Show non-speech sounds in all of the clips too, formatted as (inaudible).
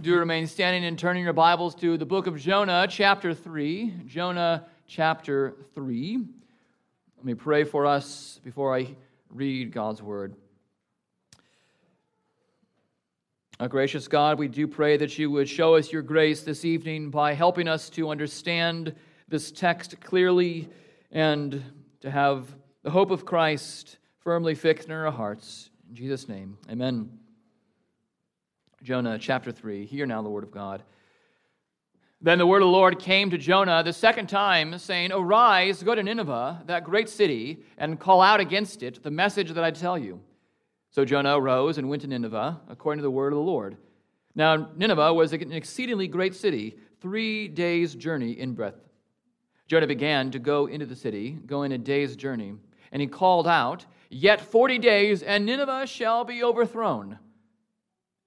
Do remain standing and turning your Bibles to the book of Jonah, chapter 3. Jonah, chapter 3. Let me pray for us before I read God's word. Our gracious God, we do pray that you would show us your grace this evening by helping us to understand this text clearly and to have the hope of Christ firmly fixed in our hearts. In Jesus' name, amen. Jonah chapter 3. Hear now the word of God. Then the word of the Lord came to Jonah the second time, saying, Arise, go to Nineveh, that great city, and call out against it the message that I tell you. So Jonah arose and went to Nineveh, according to the word of the Lord. Now, Nineveh was an exceedingly great city, three days' journey in breadth. Jonah began to go into the city, going a day's journey, and he called out, Yet forty days, and Nineveh shall be overthrown.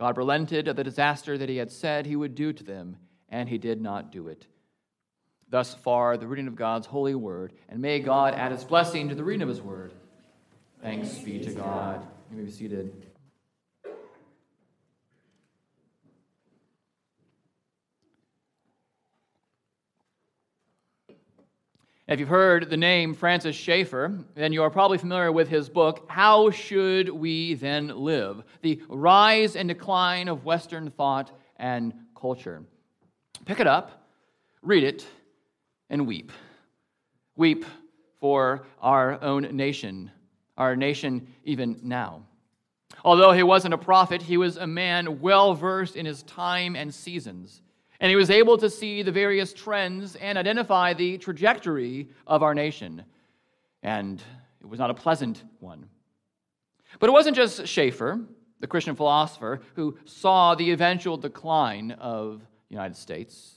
God relented of the disaster that he had said he would do to them, and he did not do it. Thus far, the reading of God's holy word, and may God add his blessing to the reading of his word. Thanks be to God. You may be seated. If you've heard the name Francis Schaeffer, then you are probably familiar with his book, How Should We Then Live? The Rise and Decline of Western Thought and Culture. Pick it up, read it, and weep. Weep for our own nation, our nation even now. Although he wasn't a prophet, he was a man well versed in his time and seasons. And he was able to see the various trends and identify the trajectory of our nation. And it was not a pleasant one. But it wasn't just Schaeffer, the Christian philosopher, who saw the eventual decline of the United States.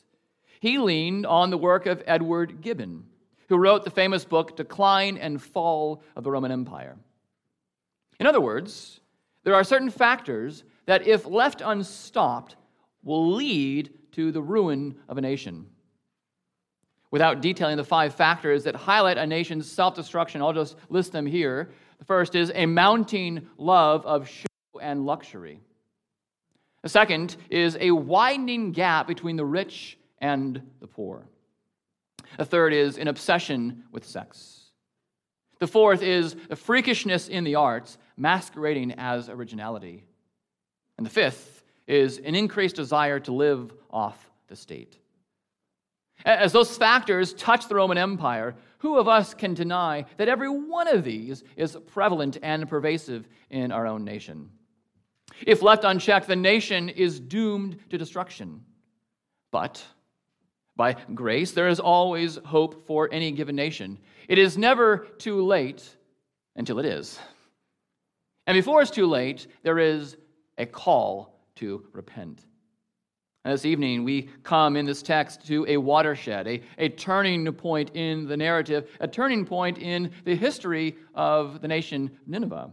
He leaned on the work of Edward Gibbon, who wrote the famous book Decline and Fall of the Roman Empire. In other words, there are certain factors that, if left unstopped, will lead to the ruin of a nation. Without detailing the five factors that highlight a nation's self destruction, I'll just list them here. The first is a mounting love of show and luxury. The second is a widening gap between the rich and the poor. The third is an obsession with sex. The fourth is a freakishness in the arts masquerading as originality. And the fifth is an increased desire to live off the state. As those factors touch the Roman Empire, who of us can deny that every one of these is prevalent and pervasive in our own nation? If left unchecked, the nation is doomed to destruction. But by grace, there is always hope for any given nation. It is never too late until it is. And before it's too late, there is a call to repent. And this evening, we come in this text to a watershed, a, a turning point in the narrative, a turning point in the history of the nation Nineveh.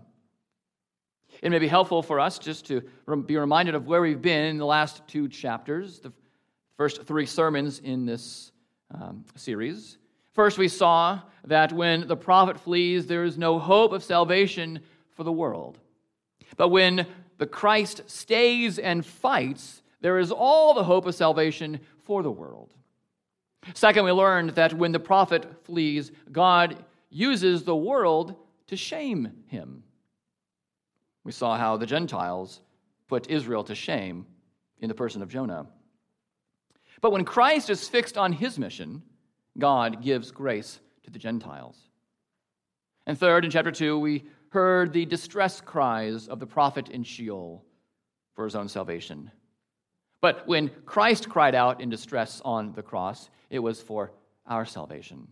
It may be helpful for us just to be reminded of where we've been in the last two chapters, the first three sermons in this um, series. First, we saw that when the prophet flees, there is no hope of salvation for the world. But when the Christ stays and fights, there is all the hope of salvation for the world. Second, we learned that when the prophet flees, God uses the world to shame him. We saw how the Gentiles put Israel to shame in the person of Jonah. But when Christ is fixed on his mission, God gives grace to the Gentiles. And third, in chapter 2, we heard the distress cries of the prophet in Sheol, for his own salvation. But when Christ cried out in distress on the cross, it was for our salvation.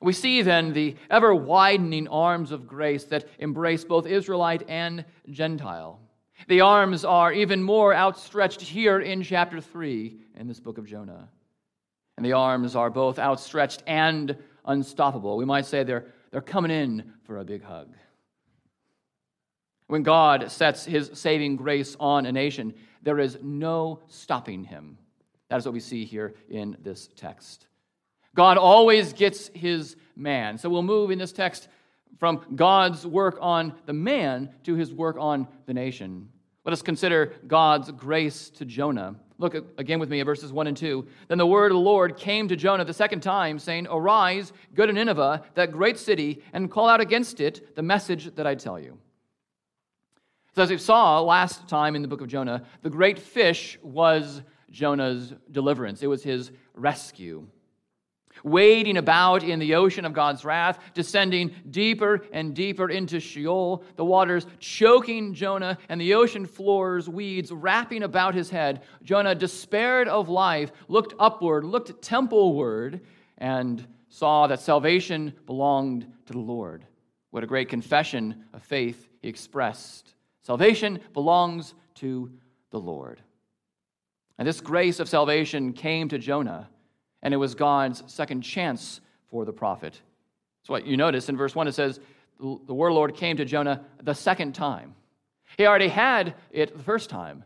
We see then the ever widening arms of grace that embrace both Israelite and Gentile. The arms are even more outstretched here in chapter 3 in this book of Jonah. And the arms are both outstretched and unstoppable. We might say they're, they're coming in for a big hug. When God sets his saving grace on a nation, there is no stopping him. That is what we see here in this text. God always gets his man. So we'll move in this text from God's work on the man to his work on the nation. Let us consider God's grace to Jonah. Look again with me at verses 1 and 2. Then the word of the Lord came to Jonah the second time, saying, Arise, go to Nineveh, that great city, and call out against it the message that I tell you. So, as we saw last time in the book of Jonah, the great fish was Jonah's deliverance, it was his rescue wading about in the ocean of God's wrath, descending deeper and deeper into Sheol, the waters choking Jonah, and the ocean floor's weeds wrapping about his head. Jonah despaired of life, looked upward, looked templeward, and saw that salvation belonged to the Lord. What a great confession of faith he expressed. Salvation belongs to the Lord. And this grace of salvation came to Jonah and it was God's second chance for the prophet. So what you notice in verse 1 it says, The word Lord came to Jonah the second time. He already had it the first time,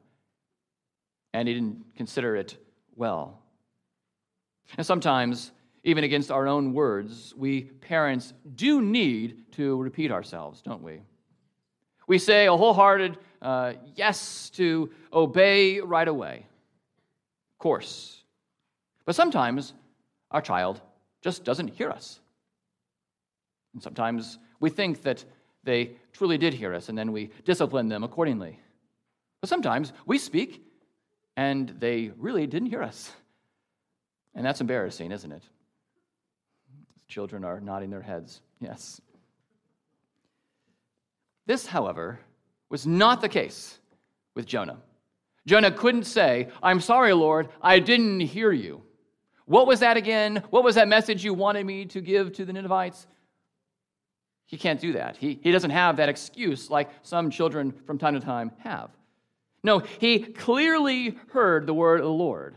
and he didn't consider it well. And sometimes, even against our own words, we parents do need to repeat ourselves, don't we? We say a wholehearted uh, yes to obey right away. Of course, but sometimes our child just doesn't hear us. And sometimes we think that they truly did hear us, and then we discipline them accordingly. But sometimes we speak, and they really didn't hear us. And that's embarrassing, isn't it? Children are nodding their heads. Yes. This, however, was not the case with Jonah. Jonah couldn't say, I'm sorry, Lord, I didn't hear you. What was that again? What was that message you wanted me to give to the Ninevites? He can't do that. He, he doesn't have that excuse like some children from time to time have. No, he clearly heard the word of the Lord,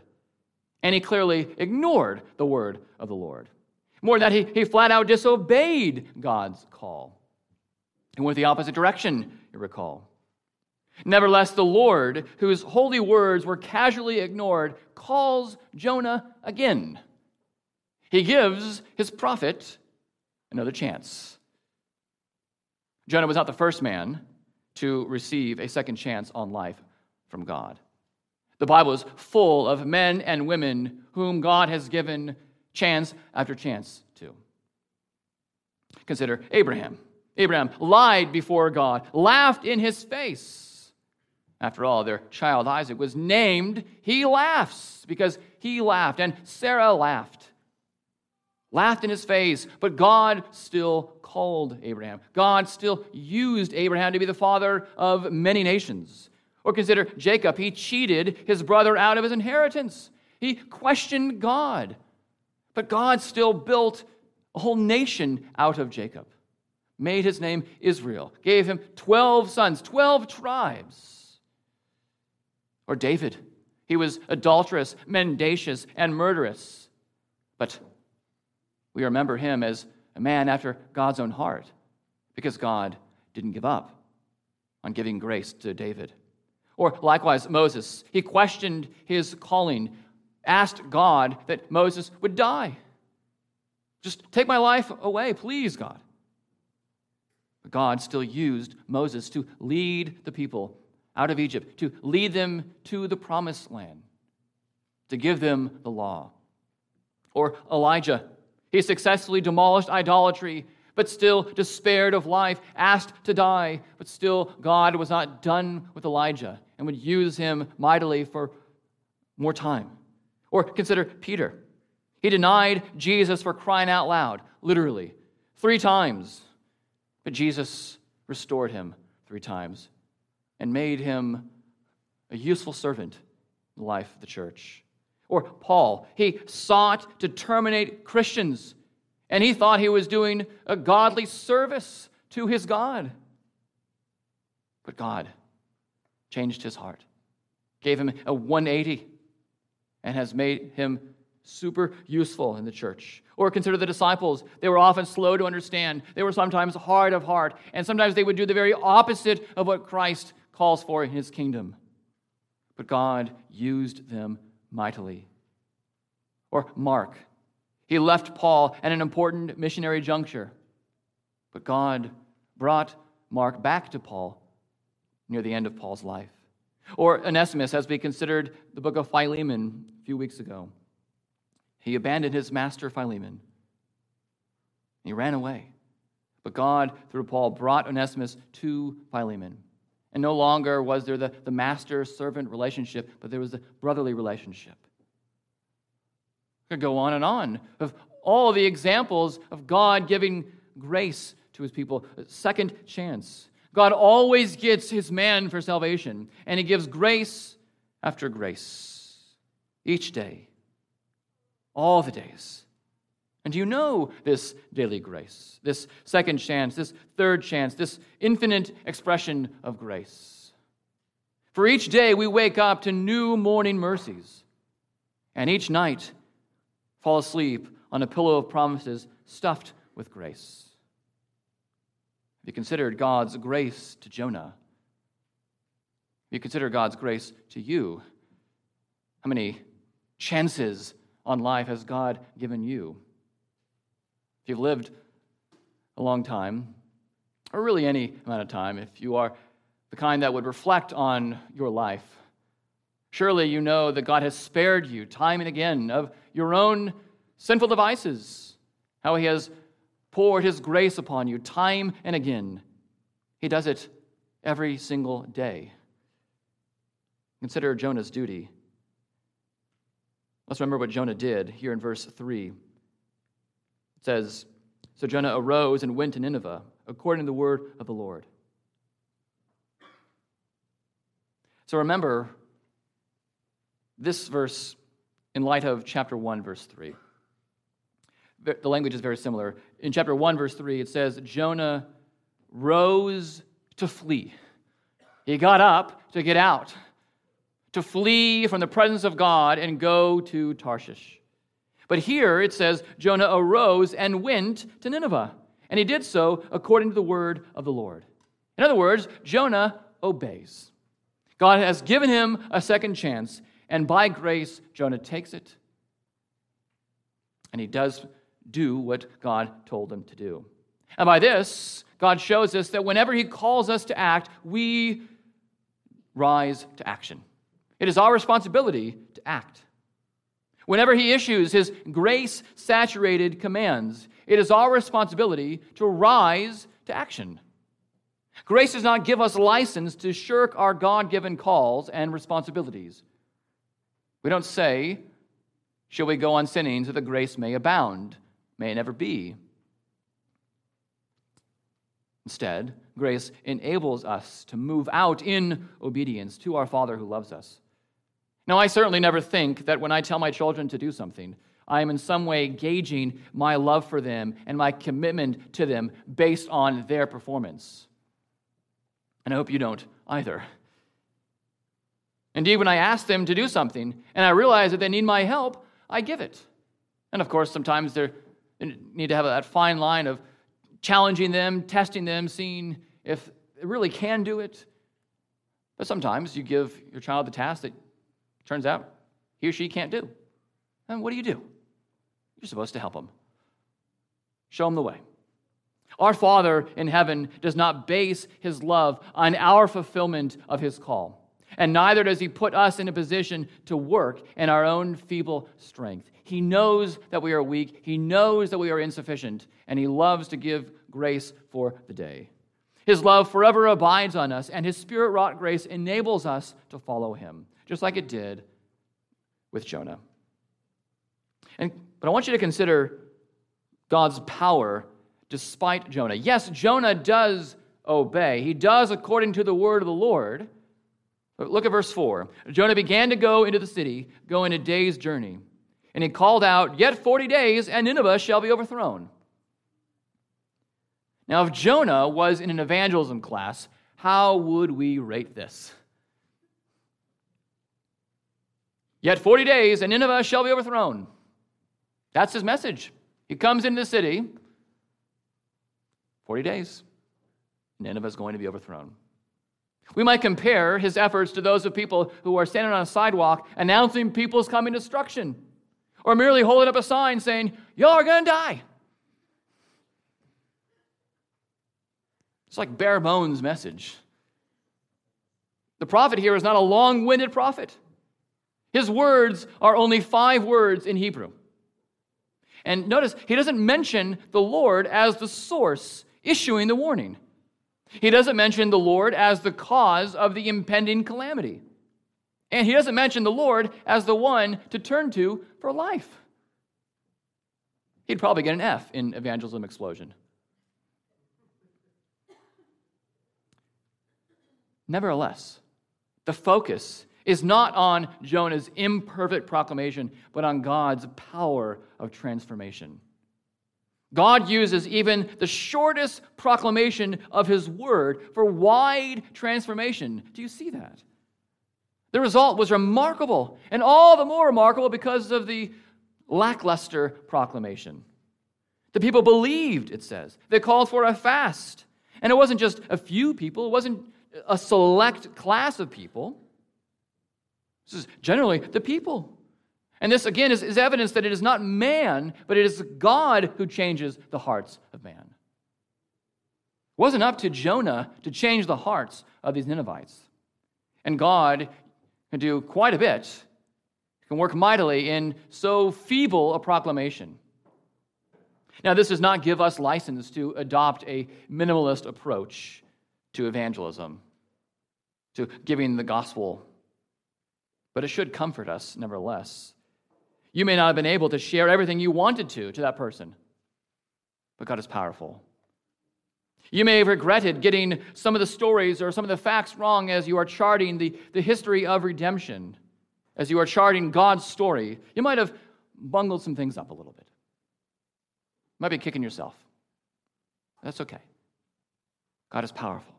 and he clearly ignored the word of the Lord. More than that, he, he flat out disobeyed God's call and went the opposite direction, you recall. Nevertheless, the Lord, whose holy words were casually ignored, calls Jonah again. He gives his prophet another chance. Jonah was not the first man to receive a second chance on life from God. The Bible is full of men and women whom God has given chance after chance to. Consider Abraham. Abraham lied before God, laughed in his face after all, their child Isaac was named, he laughs because he laughed, and Sarah laughed. Laughed in his face, but God still called Abraham. God still used Abraham to be the father of many nations. Or consider Jacob. He cheated his brother out of his inheritance. He questioned God. But God still built a whole nation out of Jacob, made his name Israel, gave him 12 sons, 12 tribes. Or David. He was adulterous, mendacious, and murderous. But we remember him as a man after God's own heart because God didn't give up on giving grace to David. Or likewise, Moses. He questioned his calling, asked God that Moses would die. Just take my life away, please, God. But God still used Moses to lead the people out of Egypt, to lead them to the promised land, to give them the law. Or Elijah, he successfully demolished idolatry, but still despaired of life, asked to die, but still God was not done with Elijah and would use him mightily for more time. Or consider Peter. He denied Jesus for crying out loud, literally, three times, but Jesus restored him three times and made him a useful servant in the life of the church. Or Paul, he sought to terminate Christians, and he thought he was doing a godly service to his God. But God changed his heart, gave him a 180, and has made him super useful in the church. Or consider the disciples. They were often slow to understand. They were sometimes hard of heart, and sometimes they would do the very opposite of what Christ calls for in his kingdom. But God used them mightily. Or Mark. He left Paul at an important missionary juncture. But God brought Mark back to Paul near the end of Paul's life. Or Onesimus, as we considered the book of Philemon a few weeks ago. He abandoned his master Philemon. He ran away. But God, through Paul, brought Onesimus to Philemon. And no longer was there the, the master servant relationship, but there was the brotherly relationship. I could go on and on of all the examples of God giving grace to his people, a second chance. God always gets his man for salvation, and he gives grace after grace each day all the days. And you know this daily grace, this second chance, this third chance, this infinite expression of grace. For each day we wake up to new morning mercies, and each night fall asleep on a pillow of promises stuffed with grace. Have you considered God's grace to Jonah? Have you considered God's grace to you? How many chances on life has God given you? If you've lived a long time, or really any amount of time, if you are the kind that would reflect on your life, surely you know that God has spared you time and again of your own sinful devices, how He has poured His grace upon you time and again. He does it every single day. Consider Jonah's duty. Let's remember what Jonah did here in verse 3. It says, So Jonah arose and went to Nineveh, according to the word of the Lord. So remember this verse in light of chapter 1, verse 3. The language is very similar. In chapter 1, verse 3, it says, Jonah rose to flee. He got up to get out to flee from the presence of God and go to Tarshish. But here it says Jonah arose and went to Nineveh, and he did so according to the word of the Lord. In other words, Jonah obeys. God has given him a second chance, and by grace, Jonah takes it, and he does do what God told him to do. And by this, God shows us that whenever he calls us to act, we rise to action. It is our responsibility to act. Whenever he issues his grace saturated commands, it is our responsibility to rise to action. Grace does not give us license to shirk our God given calls and responsibilities. We don't say, Shall we go on sinning so that grace may abound? May it never be. Instead, grace enables us to move out in obedience to our Father who loves us. Now, I certainly never think that when I tell my children to do something, I am in some way gauging my love for them and my commitment to them based on their performance. And I hope you don't either. Indeed, when I ask them to do something and I realize that they need my help, I give it. And of course, sometimes they need to have that fine line of challenging them, testing them, seeing if they really can do it. But sometimes you give your child the task that Turns out he or she can't do. And what do you do? You're supposed to help them, show them the way. Our Father in heaven does not base his love on our fulfillment of his call. And neither does he put us in a position to work in our own feeble strength. He knows that we are weak, he knows that we are insufficient, and he loves to give grace for the day. His love forever abides on us, and his spirit wrought grace enables us to follow him just like it did with Jonah. And, but I want you to consider God's power despite Jonah. Yes, Jonah does obey, he does according to the word of the Lord. Look at verse 4. Jonah began to go into the city, going a day's journey. And he called out, Yet 40 days, and Nineveh shall be overthrown. Now, if Jonah was in an evangelism class, how would we rate this? Yet 40 days, and Nineveh shall be overthrown. That's his message. He comes into the city, 40 days, Nineveh is going to be overthrown. We might compare his efforts to those of people who are standing on a sidewalk announcing people's coming destruction, or merely holding up a sign saying, Y'all are going to die. It's like bare bones message. The prophet here is not a long winded prophet. His words are only five words in Hebrew. And notice, he doesn't mention the Lord as the source issuing the warning. He doesn't mention the Lord as the cause of the impending calamity. And he doesn't mention the Lord as the one to turn to for life. He'd probably get an F in evangelism explosion. Nevertheless, the focus is not on Jonah's imperfect proclamation, but on God's power of transformation. God uses even the shortest proclamation of his word for wide transformation. Do you see that? The result was remarkable, and all the more remarkable because of the lackluster proclamation. The people believed, it says. They called for a fast. And it wasn't just a few people, it wasn't a select class of people. This is generally the people. And this, again, is, is evidence that it is not man, but it is God who changes the hearts of man. It wasn't up to Jonah to change the hearts of these Ninevites. And God can do quite a bit, can work mightily in so feeble a proclamation. Now, this does not give us license to adopt a minimalist approach to evangelism, to giving the gospel, but it should comfort us nevertheless. You may not have been able to share everything you wanted to to that person, but God is powerful. You may have regretted getting some of the stories or some of the facts wrong as you are charting the, the history of redemption, as you are charting God's story. You might have bungled some things up a little bit. You might be kicking yourself. That's okay. God is powerful.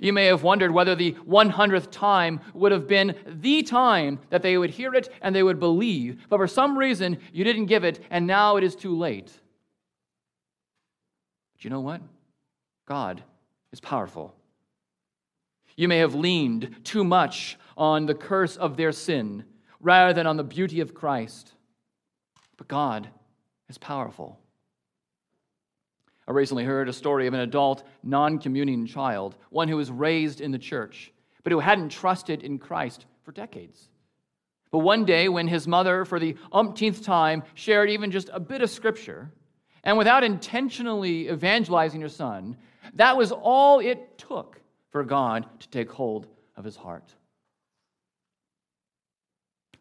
You may have wondered whether the 100th time would have been the time that they would hear it and they would believe, but for some reason you didn't give it, and now it is too late. But you know what? God is powerful. You may have leaned too much on the curse of their sin rather than on the beauty of Christ, but God is powerful. I recently heard a story of an adult, non communing child, one who was raised in the church, but who hadn't trusted in Christ for decades. But one day, when his mother, for the umpteenth time, shared even just a bit of scripture, and without intentionally evangelizing her son, that was all it took for God to take hold of his heart.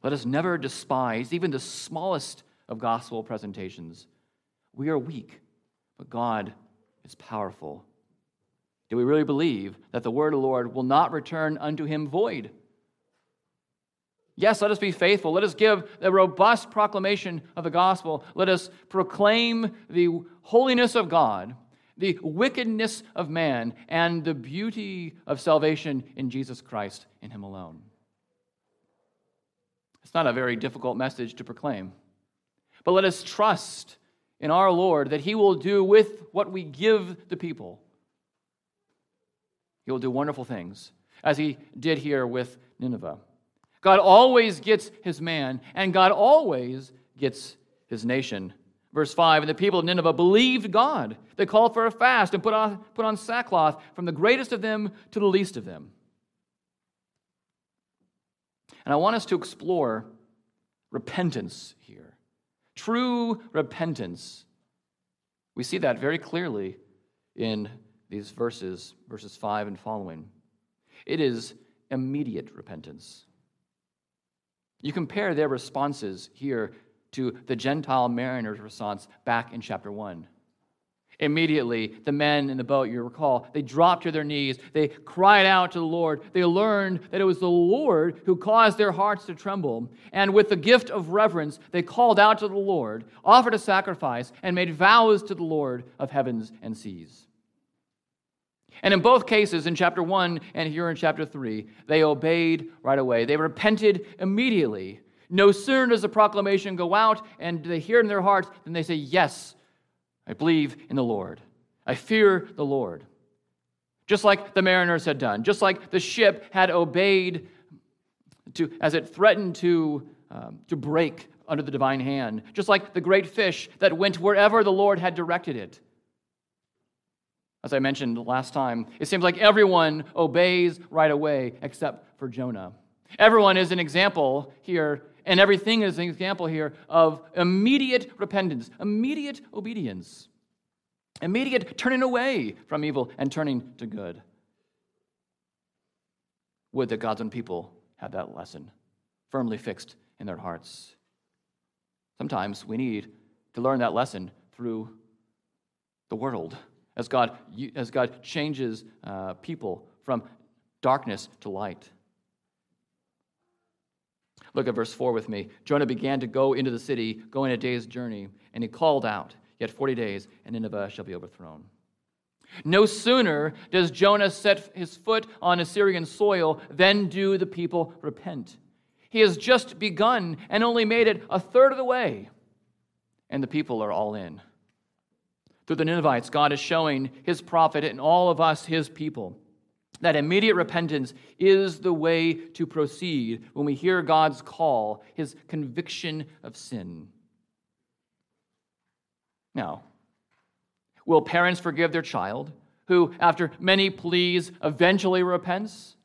Let us never despise even the smallest of gospel presentations. We are weak but God is powerful. Do we really believe that the word of the Lord will not return unto him void? Yes, let us be faithful. Let us give a robust proclamation of the gospel. Let us proclaim the holiness of God, the wickedness of man, and the beauty of salvation in Jesus Christ, in Him alone. It's not a very difficult message to proclaim. But let us trust in our Lord that He will do with what we give the people. He will do wonderful things, as He did here with Nineveh. God always gets His man, and God always gets His nation. Verse 5 And the people of Nineveh believed God. They called for a fast and put on, put on sackcloth from the greatest of them to the least of them. And I want us to explore repentance here. True repentance. We see that very clearly in these verses, verses 5 and following. It is immediate repentance. You compare their responses here to the Gentile mariner's response back in chapter 1. Immediately, the men in the boat, you recall, they dropped to their knees. They cried out to the Lord. They learned that it was the Lord who caused their hearts to tremble. And with the gift of reverence, they called out to the Lord, offered a sacrifice, and made vows to the Lord of heavens and seas. And in both cases, in chapter 1 and here in chapter 3, they obeyed right away. They repented immediately. No sooner does the proclamation go out and they hear it in their hearts than they say, Yes, I believe in the Lord. I fear the Lord. Just like the mariners had done, just like the ship had obeyed to, as it threatened to, um, to break under the divine hand, just like the great fish that went wherever the Lord had directed it. As I mentioned last time, it seems like everyone obeys right away except for Jonah. Everyone is an example here and everything is an example here of immediate repentance, immediate obedience, immediate turning away from evil and turning to good. Would that God's own people had that lesson firmly fixed in their hearts. Sometimes we need to learn that lesson through the world as God, as God changes uh, people from darkness to light. Look at verse 4 with me. Jonah began to go into the city, going a day's journey, and he called out, Yet 40 days, and Nineveh shall be overthrown. No sooner does Jonah set his foot on Assyrian soil than do the people repent. He has just begun and only made it a third of the way, and the people are all in. Through the Ninevites, God is showing his prophet and all of us, his people, that immediate repentance is the way to proceed when we hear God's call, his conviction of sin. Now, will parents forgive their child who, after many pleas, eventually repents?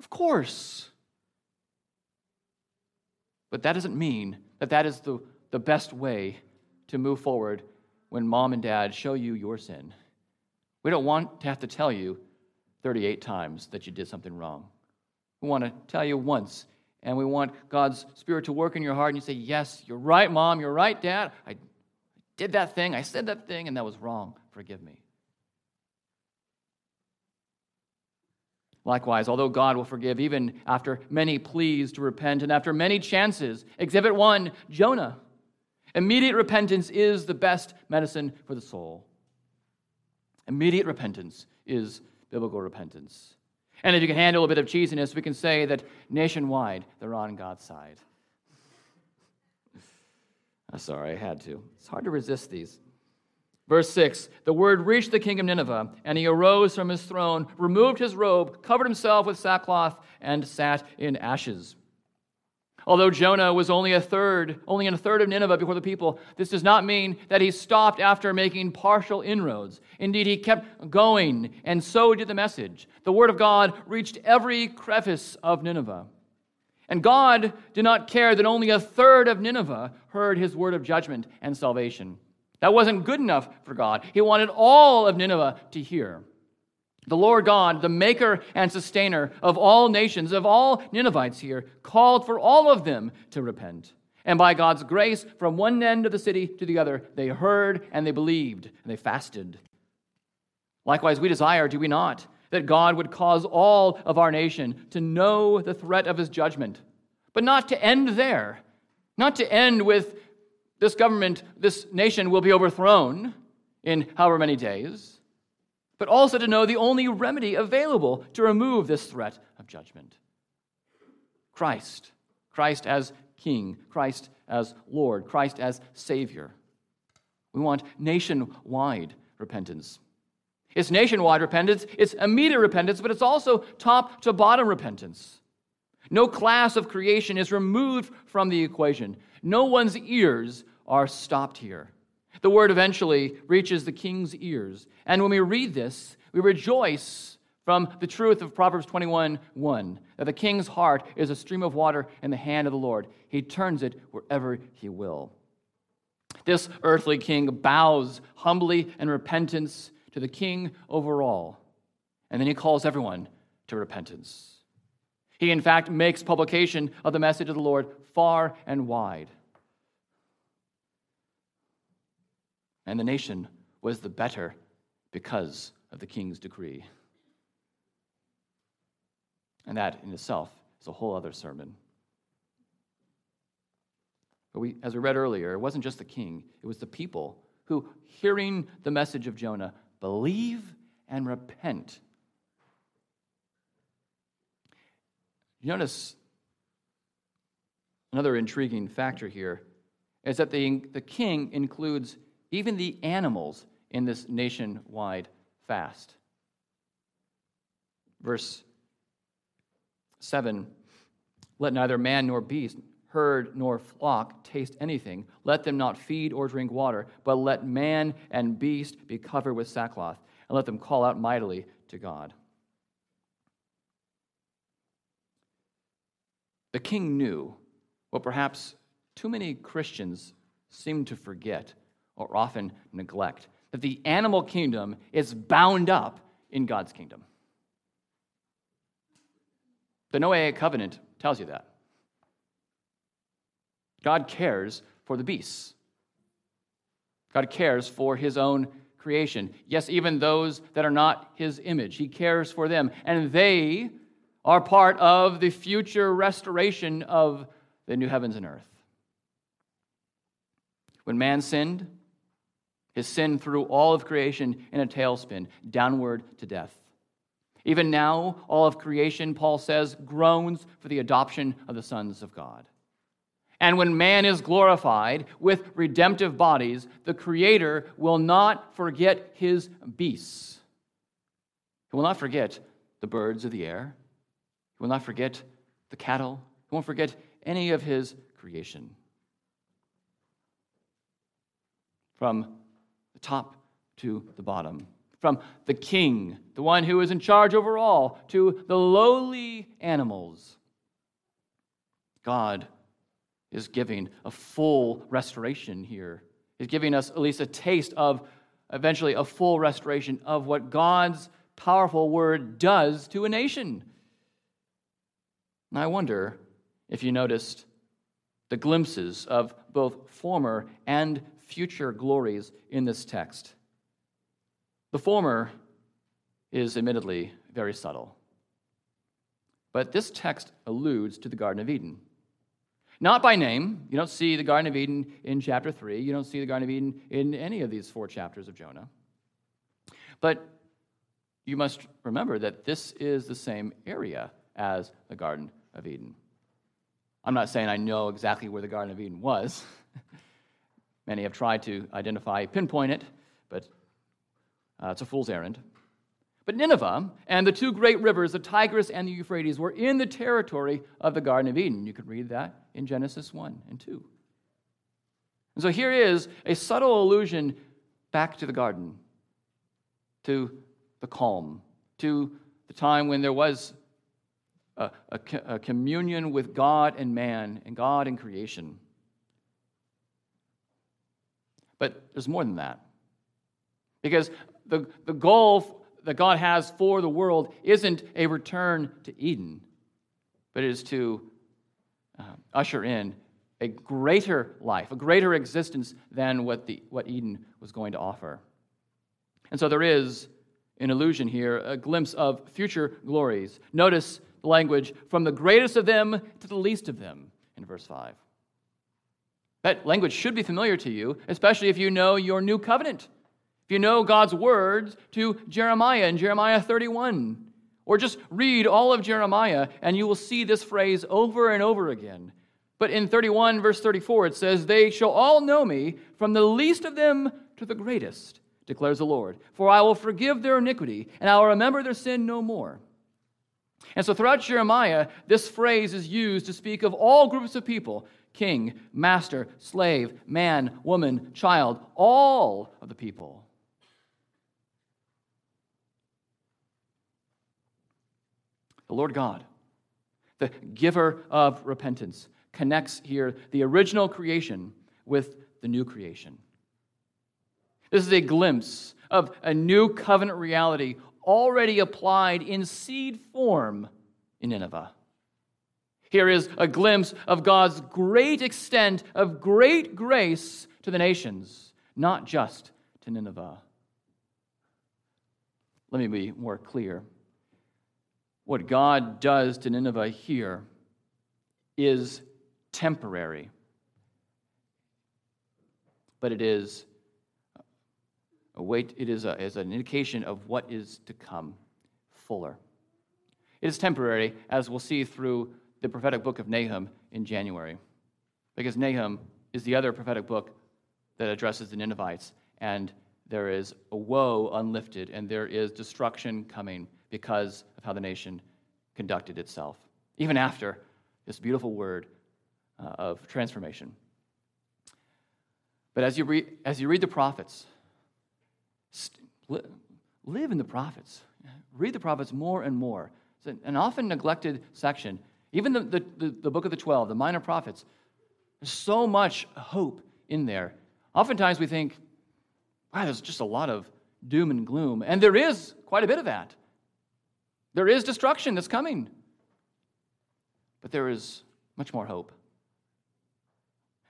Of course. But that doesn't mean that that is the, the best way to move forward when mom and dad show you your sin. We don't want to have to tell you 38 times that you did something wrong. We want to tell you once, and we want God's Spirit to work in your heart, and you say, Yes, you're right, Mom, you're right, Dad. I did that thing, I said that thing, and that was wrong. Forgive me. Likewise, although God will forgive even after many pleas to repent and after many chances, exhibit one Jonah. Immediate repentance is the best medicine for the soul. Immediate repentance is biblical repentance. And if you can handle a bit of cheesiness, we can say that nationwide, they're on God's side. (laughs) I'm sorry, I had to. It's hard to resist these. Verse 6 The word reached the king of Nineveh, and he arose from his throne, removed his robe, covered himself with sackcloth, and sat in ashes. Although Jonah was only a third, only in a third of Nineveh before the people, this does not mean that he stopped after making partial inroads. Indeed, he kept going, and so did the message. The word of God reached every crevice of Nineveh. And God did not care that only a third of Nineveh heard his word of judgment and salvation. That wasn't good enough for God. He wanted all of Nineveh to hear. The Lord God, the maker and sustainer of all nations, of all Ninevites here, called for all of them to repent. And by God's grace, from one end of the city to the other, they heard and they believed and they fasted. Likewise, we desire, do we not, that God would cause all of our nation to know the threat of his judgment, but not to end there, not to end with this government, this nation will be overthrown in however many days but also to know the only remedy available to remove this threat of judgment Christ. Christ as King, Christ as Lord, Christ as Savior. We want nationwide repentance. It's nationwide repentance, it's immediate repentance, but it's also top to bottom repentance. No class of creation is removed from the equation. No one's ears are stopped here. The word eventually reaches the king's ears. And when we read this, we rejoice from the truth of Proverbs 21 1 that the king's heart is a stream of water in the hand of the Lord. He turns it wherever he will. This earthly king bows humbly in repentance to the king over all. And then he calls everyone to repentance. He, in fact, makes publication of the message of the Lord far and wide. And the nation was the better because of the king's decree. And that in itself is a whole other sermon. But we, as we read earlier, it wasn't just the king, it was the people who, hearing the message of Jonah, believe and repent. You notice another intriguing factor here is that the, the king includes even the animals in this nationwide fast. Verse 7 Let neither man nor beast, herd nor flock taste anything. Let them not feed or drink water, but let man and beast be covered with sackcloth, and let them call out mightily to God. The king knew what perhaps too many Christians seem to forget or often neglect that the animal kingdom is bound up in God's kingdom. The Noahic covenant tells you that. God cares for the beasts. God cares for his own creation. Yes, even those that are not his image. He cares for them. And they are part of the future restoration of the new heavens and earth. When man sinned, his sin threw all of creation in a tailspin, downward to death. Even now, all of creation, Paul says, groans for the adoption of the sons of God. And when man is glorified with redemptive bodies, the Creator will not forget his beasts. He will not forget the birds of the air. He will not forget the cattle. He won't forget any of his creation. From the top to the bottom, from the king, the one who is in charge over all, to the lowly animals. God is giving a full restoration here. He's giving us at least a taste of eventually a full restoration of what God's powerful word does to a nation. And I wonder if you noticed the glimpses of both former and future glories in this text. The former is admittedly very subtle, but this text alludes to the Garden of Eden. Not by name. You don't see the Garden of Eden in chapter 3. You don't see the Garden of Eden in any of these four chapters of Jonah. But you must remember that this is the same area as the Garden of Eden. I'm not saying I know exactly where the Garden of Eden was. (laughs) Many have tried to identify, pinpoint it, but uh, it's a fool's errand. But Nineveh and the two great rivers, the Tigris and the Euphrates, were in the territory of the Garden of Eden. You could read that in Genesis 1 and 2. And so here is a subtle allusion back to the garden, to the calm, to the time when there was a, a, a communion with God and man, and God and creation. But there's more than that. Because the, the goal that God has for the world isn't a return to Eden, but it is to uh, usher in a greater life, a greater existence than what, the, what Eden was going to offer. And so there is an illusion here, a glimpse of future glories. Notice the language from the greatest of them to the least of them in verse 5. That language should be familiar to you, especially if you know your new covenant. If you know God's words to Jeremiah in Jeremiah 31, or just read all of Jeremiah and you will see this phrase over and over again. But in 31, verse 34, it says, They shall all know me, from the least of them to the greatest, declares the Lord. For I will forgive their iniquity, and I will remember their sin no more. And so throughout Jeremiah, this phrase is used to speak of all groups of people king, master, slave, man, woman, child, all of the people. The Lord God, the giver of repentance, connects here the original creation with the new creation. This is a glimpse of a new covenant reality already applied in seed form in Nineveh. Here is a glimpse of God's great extent of great grace to the nations, not just to Nineveh. Let me be more clear. What God does to Nineveh here is temporary, but it is a wait, it is, a, is an indication of what is to come fuller. It is temporary, as we'll see through the prophetic book of Nahum in January, because Nahum is the other prophetic book that addresses the Ninevites, and there is a woe unlifted, and there is destruction coming because of how the nation conducted itself, even after this beautiful word uh, of transformation. But as you, read, as you read the prophets, st- live in the prophets. Read the prophets more and more. It's an often neglected section. Even the, the, the, the book of the 12, the minor prophets, there's so much hope in there. Oftentimes we think, wow, there's just a lot of doom and gloom. And there is quite a bit of that. There is destruction that's coming. But there is much more hope.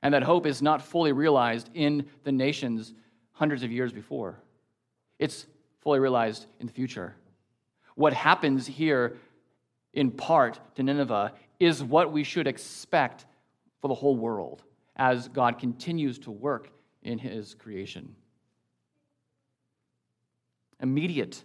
And that hope is not fully realized in the nations hundreds of years before, it's fully realized in the future. What happens here, in part to Nineveh, is what we should expect for the whole world as God continues to work in his creation. Immediate,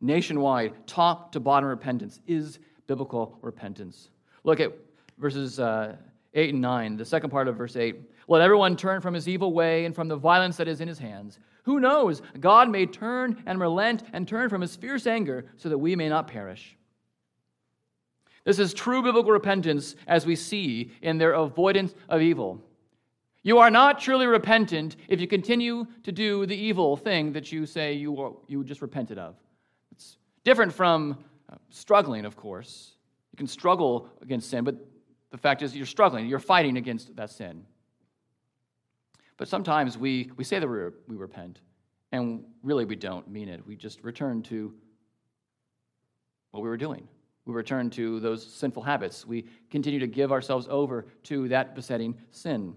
nationwide, top to bottom repentance is biblical repentance. Look at verses uh, 8 and 9, the second part of verse 8. Let everyone turn from his evil way and from the violence that is in his hands. Who knows? God may turn and relent and turn from his fierce anger so that we may not perish. This is true biblical repentance as we see in their avoidance of evil. You are not truly repentant if you continue to do the evil thing that you say you, you just repented of. It's different from uh, struggling, of course. You can struggle against sin, but the fact is you're struggling, you're fighting against that sin. But sometimes we, we say that we, we repent, and really we don't mean it. We just return to what we were doing. We return to those sinful habits. We continue to give ourselves over to that besetting sin.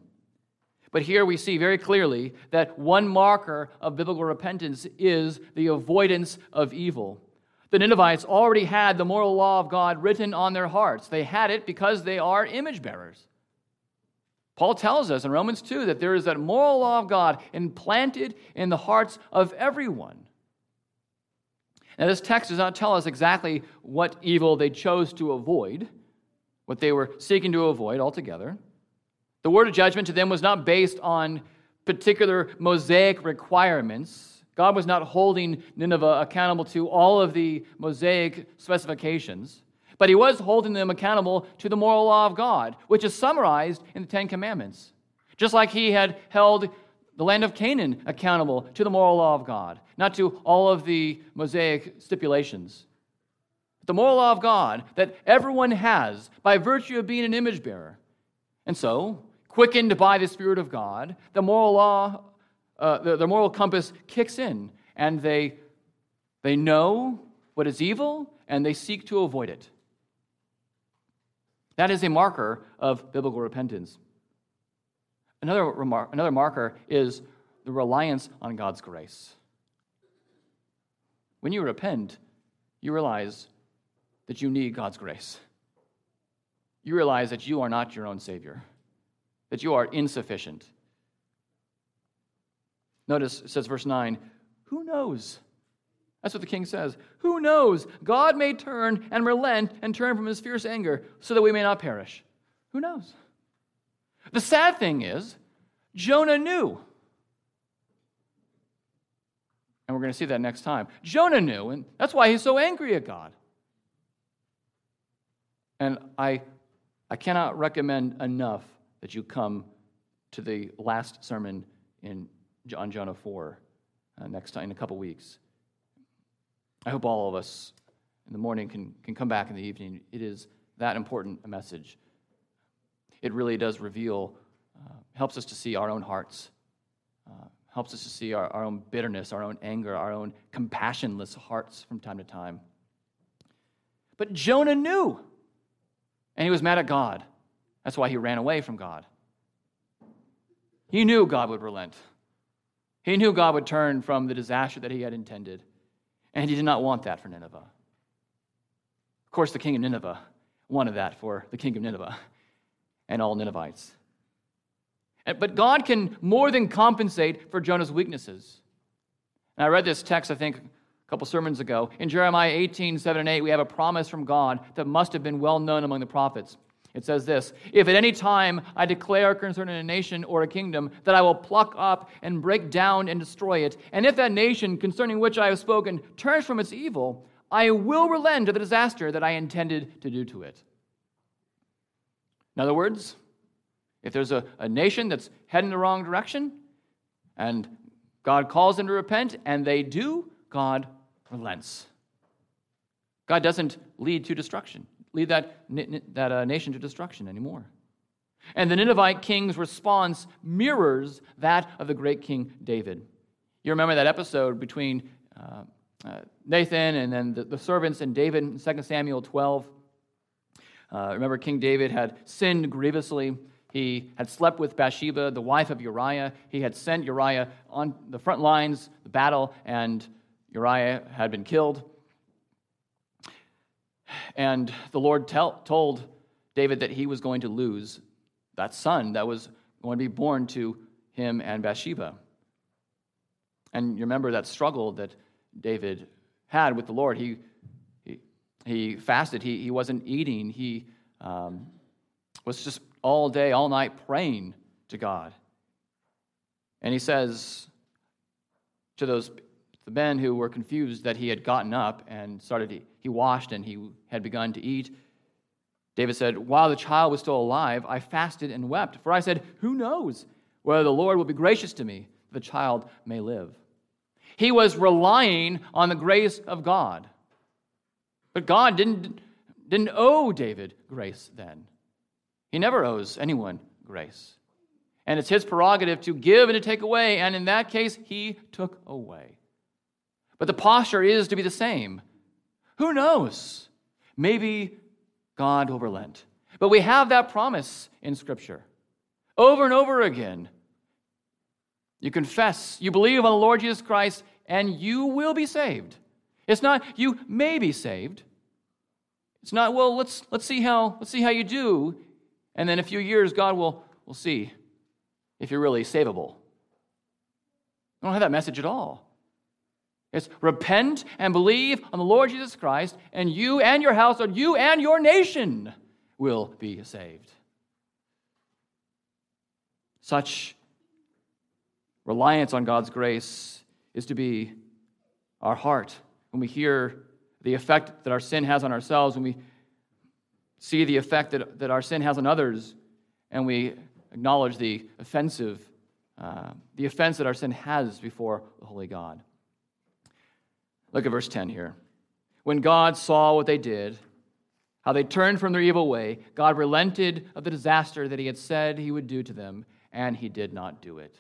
But here we see very clearly that one marker of biblical repentance is the avoidance of evil. The Ninevites already had the moral law of God written on their hearts. They had it because they are image bearers. Paul tells us in Romans 2 that there is that moral law of God implanted in the hearts of everyone. Now, this text does not tell us exactly what evil they chose to avoid, what they were seeking to avoid altogether. The word of judgment to them was not based on particular Mosaic requirements. God was not holding Nineveh accountable to all of the Mosaic specifications. But he was holding them accountable to the moral law of God, which is summarized in the Ten Commandments. Just like he had held the land of Canaan accountable to the moral law of God, not to all of the Mosaic stipulations. The moral law of God that everyone has by virtue of being an image bearer. And so, quickened by the Spirit of God, the moral law, uh, the, the moral compass kicks in, and they, they know what is evil and they seek to avoid it. That is a marker of biblical repentance. Another, remar- another marker is the reliance on God's grace. When you repent, you realize that you need God's grace. You realize that you are not your own Savior, that you are insufficient. Notice it says, verse 9, who knows? That's what the king says. Who knows? God may turn and relent and turn from his fierce anger so that we may not perish. Who knows? The sad thing is, Jonah knew. And we're going to see that next time. Jonah knew, and that's why he's so angry at God. And I, I cannot recommend enough that you come to the last sermon in, on Jonah 4 uh, next time, in a couple weeks. I hope all of us in the morning can, can come back in the evening. It is that important a message. It really does reveal, uh, helps us to see our own hearts, uh, helps us to see our, our own bitterness, our own anger, our own compassionless hearts from time to time. But Jonah knew, and he was mad at God. That's why he ran away from God. He knew God would relent. He knew God would turn from the disaster that he had intended. And he did not want that for Nineveh. Of course, the king of Nineveh wanted that for the king of Nineveh and all Ninevites. But God can more than compensate for Jonah's weaknesses. And I read this text, I think, a couple sermons ago. In Jeremiah 18, 7 and 8, we have a promise from God that must have been well known among the prophets. It says this If at any time I declare concerning a nation or a kingdom that I will pluck up and break down and destroy it, and if that nation concerning which I have spoken turns from its evil, I will relent of the disaster that I intended to do to it. In other words, if there's a, a nation that's heading the wrong direction and God calls them to repent and they do, God relents. God doesn't lead to destruction, lead that, that uh, nation to destruction anymore. And the Ninevite king's response mirrors that of the great King David. You remember that episode between uh, uh, Nathan and then the, the, servants and David in 2 Samuel 12. Uh, remember, King David had sinned grievously. He had slept with Bathsheba, the wife of Uriah. He had sent Uriah on the front lines, the battle, and Uriah had been killed. And the Lord tell, told David that he was going to lose that son that was going to be born to him and Bathsheba. And you remember that struggle that David had with the Lord. He, he, fasted, he, he wasn't eating, he um, was just all day, all night praying to God. And he says to those the men who were confused that he had gotten up and started he washed and he had begun to eat david said while the child was still alive i fasted and wept. For i said who knows whether the lord will be gracious to me? That the child may live he was relying on the grace of God. But God didn't, didn't owe David grace then. He never owes anyone grace. And it's his prerogative to give and to take away, and in that case, he took away. But the posture is to be the same. Who knows? Maybe God will relent. But we have that promise in Scripture over and over again. You confess, you believe on the Lord Jesus Christ, and you will be saved. It's not you may be saved. It's not, well, let's let's see how let's see how you do, and then a few years God will will see if you're really savable. I don't have that message at all. It's repent and believe on the Lord Jesus Christ, and you and your household, you and your nation will be saved. Such reliance on God's grace is to be our heart when we hear the effect that our sin has on ourselves, when we see the effect that, that our sin has on others, and we acknowledge the offensive, uh, the offense that our sin has before the holy God. Look at verse 10 here. When God saw what they did, how they turned from their evil way, God relented of the disaster that he had said he would do to them, and he did not do it.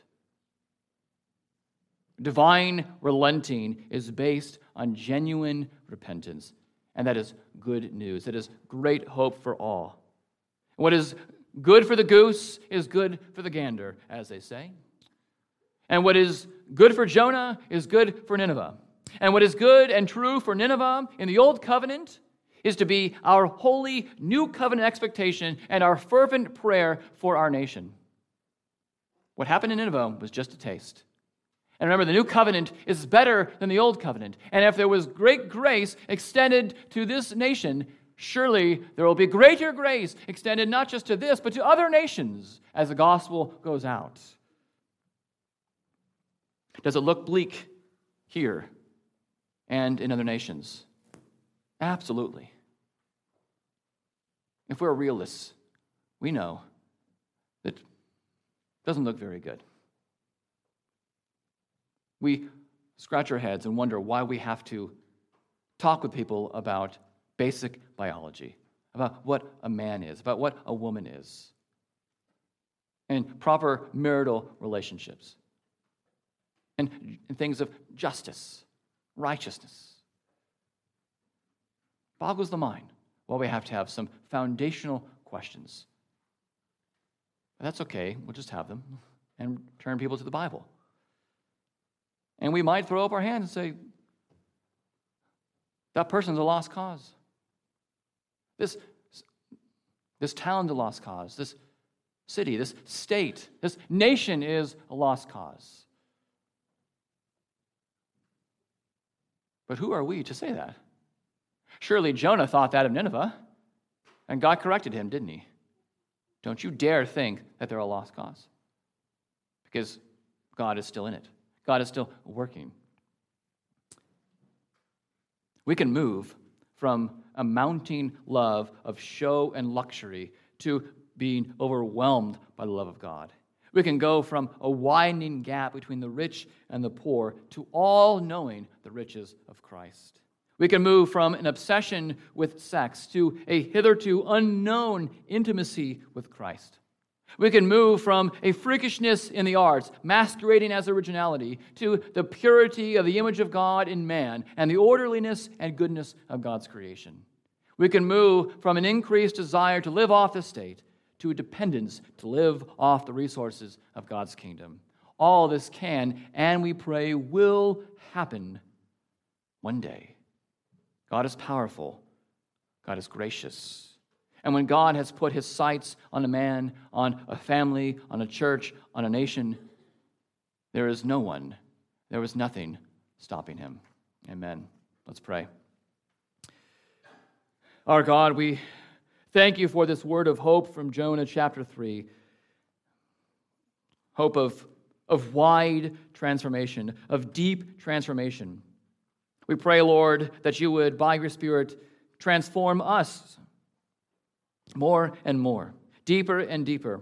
Divine relenting is based on genuine repentance. And that is good news. That is great hope for all. What is good for the goose is good for the gander, as they say. And what is good for Jonah is good for Nineveh. And what is good and true for Nineveh in the Old Covenant is to be our holy new covenant expectation and our fervent prayer for our nation. What happened in Nineveh was just a taste. And remember, the new covenant is better than the old covenant. And if there was great grace extended to this nation, surely there will be greater grace extended not just to this, but to other nations as the gospel goes out. Does it look bleak here and in other nations? Absolutely. If we're realists, we know that it doesn't look very good we scratch our heads and wonder why we have to talk with people about basic biology, about what a man is, about what a woman is, and proper marital relationships, and, and things of justice, righteousness. Boggles the mind. Well, we have to have some foundational questions. But that's okay, we'll just have them and turn people to the Bible. And we might throw up our hands and say, that person's a lost cause. This, this town's a lost cause. This city, this state, this nation is a lost cause. But who are we to say that? Surely Jonah thought that of Nineveh, and God corrected him, didn't he? Don't you dare think that they're a lost cause, because God is still in it, God is still working. We can move from a mounting love of show and luxury to being overwhelmed by the love of God. We can go from a widening gap between the rich and the poor to all knowing the riches of Christ. We can move from an obsession with sex to a hitherto unknown intimacy with Christ. We can move from a freakishness in the arts, masquerading as originality, to the purity of the image of God in man and the orderliness and goodness of God's creation. We can move from an increased desire to live off the state to a dependence to live off the resources of God's kingdom. All this can, and we pray, will happen one day. God is powerful, God is gracious. And when God has put his sights on a man, on a family, on a church, on a nation, there is no one, there is nothing stopping him. Amen. Let's pray. Our God, we Thank you for this word of hope from Jonah chapter 3. Hope of, of wide transformation, of deep transformation. We pray, Lord, that you would, by your Spirit, transform us more and more, deeper and deeper,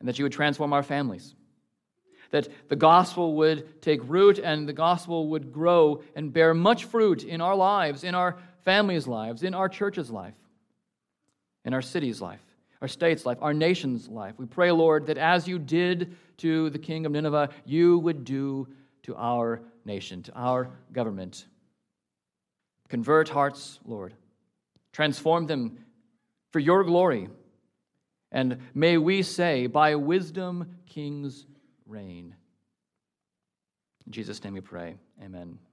and that you would transform our families. That the gospel would take root and the gospel would grow and bear much fruit in our lives, in our families' lives, in our church's life in our city's life, our state's life, our nation's life. We pray, Lord, that as you did to the king of Nineveh, you would do to our nation, to our government. Convert hearts, Lord. Transform them for your glory. And may we say, by wisdom, kings reign. In Jesus' name we pray. Amen.